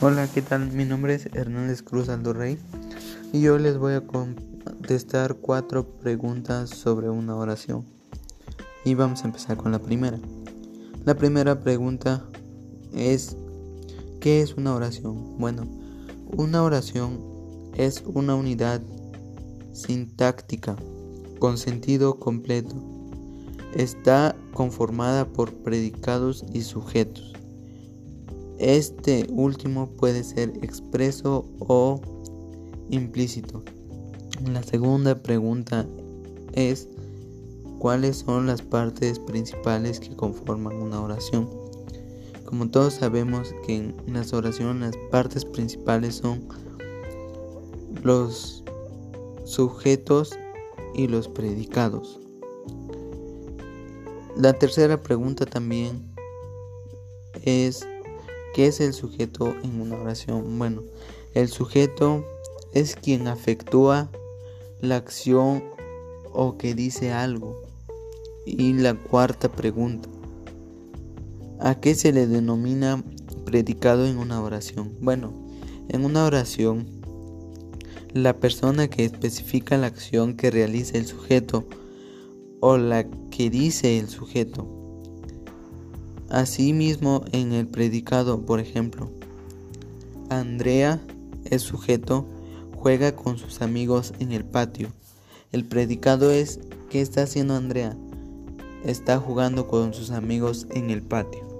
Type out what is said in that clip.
Hola, ¿qué tal? Mi nombre es Hernández Cruz Rey y yo les voy a contestar cuatro preguntas sobre una oración. Y vamos a empezar con la primera. La primera pregunta es, ¿qué es una oración? Bueno, una oración es una unidad sintáctica con sentido completo. Está conformada por predicados y sujetos este último puede ser expreso o implícito. La segunda pregunta es ¿cuáles son las partes principales que conforman una oración? Como todos sabemos que en las oraciones las partes principales son los sujetos y los predicados. La tercera pregunta también es ¿Qué es el sujeto en una oración? Bueno, el sujeto es quien afectúa la acción o que dice algo. Y la cuarta pregunta, ¿a qué se le denomina predicado en una oración? Bueno, en una oración, la persona que especifica la acción que realiza el sujeto o la que dice el sujeto Asimismo, en el predicado, por ejemplo, Andrea es sujeto, juega con sus amigos en el patio. El predicado es ¿qué está haciendo Andrea? Está jugando con sus amigos en el patio.